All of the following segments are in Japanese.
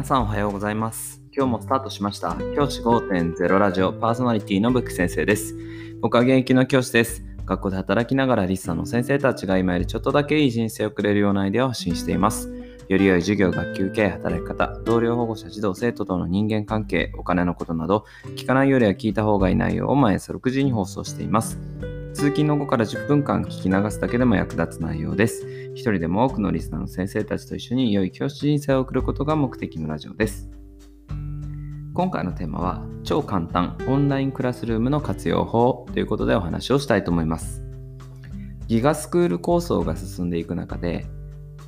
皆さんおはようございます。今日もスタートしました。教師5.0ラジオパーソナリティのブック先生です。僕は現役の教師です。学校で働きながらリッサの先生たちが今よりちょっとだけいい人生を送れるようなアイデアを発信しています。より良い授業、学級経営、働き方、同僚保護者、児童、生徒との人間関係、お金のことなど、聞かないよりは聞いた方がいい内容を毎朝6時に放送しています。通勤の後から10分間聞き流すだけでも役立つ内容です。一人でも多くのリスナーの先生たちと一緒に良い教師人生を送ることが目的のラジオです。今回のテーマは超簡単オンラインクラスルームの活用法ということでお話をしたいと思います。ギガスクール構想が進んでいく中で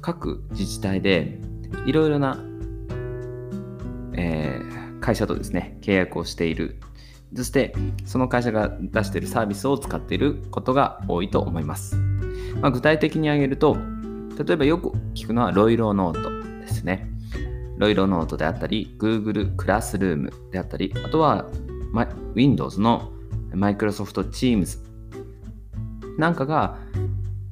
各自治体でいろいろな、えー会社とですね契約をしているそしてその会社が出しているサービスを使っていることが多いと思います。まあ、具体的に挙げると例えばよく聞くのはロイロノートですね。ロイロノートであったり Google クラスルームであったりあとは、ま Windows の Microsoft Teams なんかが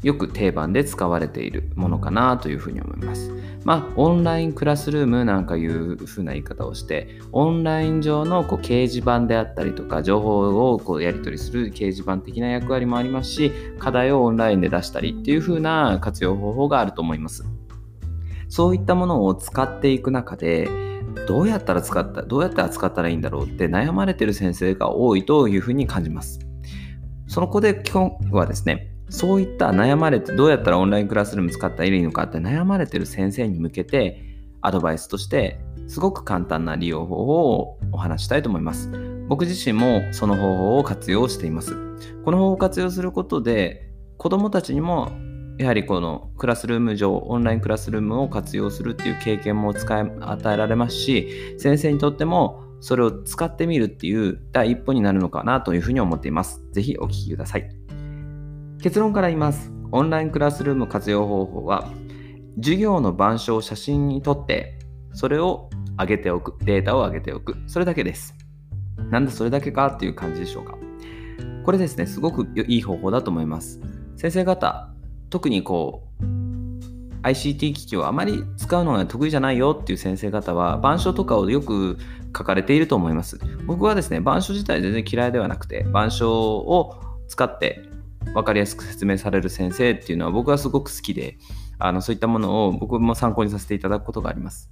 よく定番で使われているものかなというふうに思います。まあ、オンラインクラスルームなんかいうふうな言い方をして、オンライン上のこう掲示板であったりとか、情報をこうやり取りする掲示板的な役割もありますし、課題をオンラインで出したりっていうふうな活用方法があると思います。そういったものを使っていく中で、どうやったら使った、どうやって扱ったらいいんだろうって悩まれてる先生が多いというふうに感じます。その子で今日はですね、そういった悩まれてどうやったらオンラインクラスルーム使ったらいいのかって悩まれてる先生に向けてアドバイスとしてすごく簡単な利用方法をお話したいと思います。僕自身もその方法を活用しています。この方法を活用することで子どもたちにもやはりこのクラスルーム上オンラインクラスルームを活用するっていう経験も使い与えられますし先生にとってもそれを使ってみるっていう第一歩になるのかなというふうに思っています。ぜひお聞きください。結論から言います。オンラインクラスルーム活用方法は、授業の板書を写真に撮って、それを上げておく、データを上げておく、それだけです。なんでそれだけかっていう感じでしょうか。これですね、すごくいい方法だと思います。先生方、特にこう、ICT 機器をあまり使うのが得意じゃないよっていう先生方は、板書とかをよく書かれていると思います。僕はですね、板書自体全然嫌いではなくて、板書を使って分かりやすく説明される先生っていうのは僕はすごく好きであのそういったものを僕も参考にさせていただくことがあります。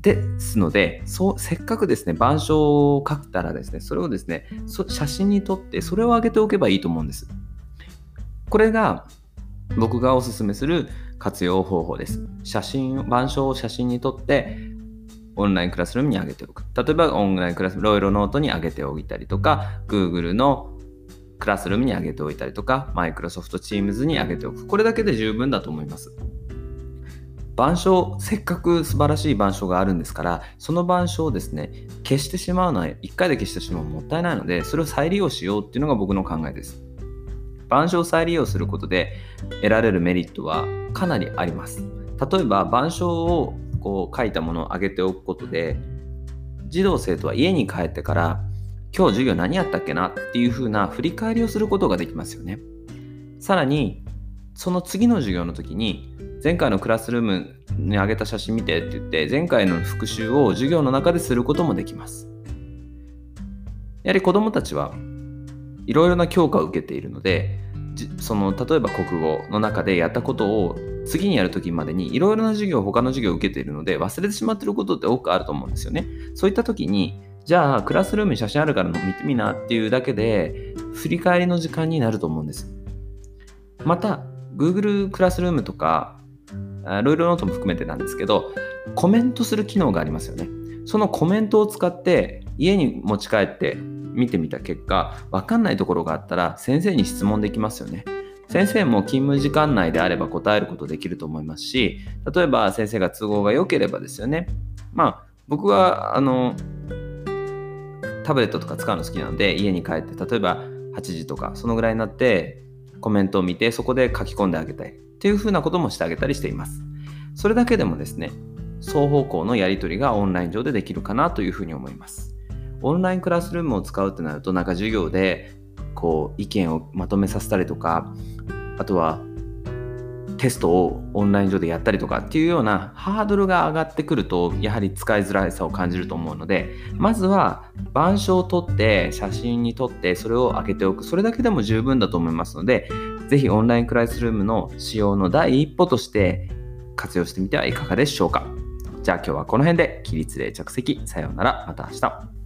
ですのでそうせっかくですね板書を書いたらですねそれをですね写真に撮ってそれを上げておけばいいと思うんです。これが僕がおすすめする活用方法です。写真板書を写真に撮ってオンラインクラスルームに上げておく。例えばオンラインクラスロイロノートに上げておいたりとか Google のクラスルームに上げておいたりとか、Microsoft Teams に上げておく。これだけで十分だと思います。板書、せっかく素晴らしい板書があるんですから、その板書をですね、消してしまうのは、1回で消してしまうのはもったいないので、それを再利用しようっていうのが僕の考えです。板書を再利用することで得られるメリットはかなりあります。例えば、板書をこう書いたものを上げておくことで、児童生徒は家に帰ってから今日授業何やったっけなっていう風な振り返りをすることができますよね。さらに、その次の授業の時に、前回のクラスルームに上げた写真見てって言って、前回の復習を授業の中ですることもできます。やはり子どもたちはいろいろな教科を受けているので、その例えば国語の中でやったことを次にやる時までにいろいろな授業、他の授業を受けているので忘れてしまっていることって多くあると思うんですよね。そういった時にじゃあクラスルームに写真あるから見てみなっていうだけで振り返りの時間になると思うんです。また Google クラスルームとかロイロノートも含めてなんですけどコメントする機能がありますよね。そのコメントを使って家に持ち帰って見てみた結果分かんないところがあったら先生に質問できますよね。先生も勤務時間内であれば答えることできると思いますし例えば先生が都合が良ければですよね。まあ僕はあのタブレットとか使うの好きなので家に帰って例えば8時とかそのぐらいになってコメントを見てそこで書き込んであげたい。っていうふうなこともしてあげたりしています。それだけでもですね双方向のやり取りがオンライン上でできるかなというふうに思います。オンラインクラスルームを使うってなるとなんか授業でこう意見をまとめさせたりとかあとはテストをオンライン上でやったりとかっていうようなハードルが上がってくるとやはり使いづらいさを感じると思うのでまずは板書を取って写真に撮ってそれを開けておく。それだけでも十分だと思いますのでぜひオンラインクライスルームの使用の第一歩として活用してみてはいかがでしょうか。じゃあ今日はこの辺で起立例着席。さようなら。また明日。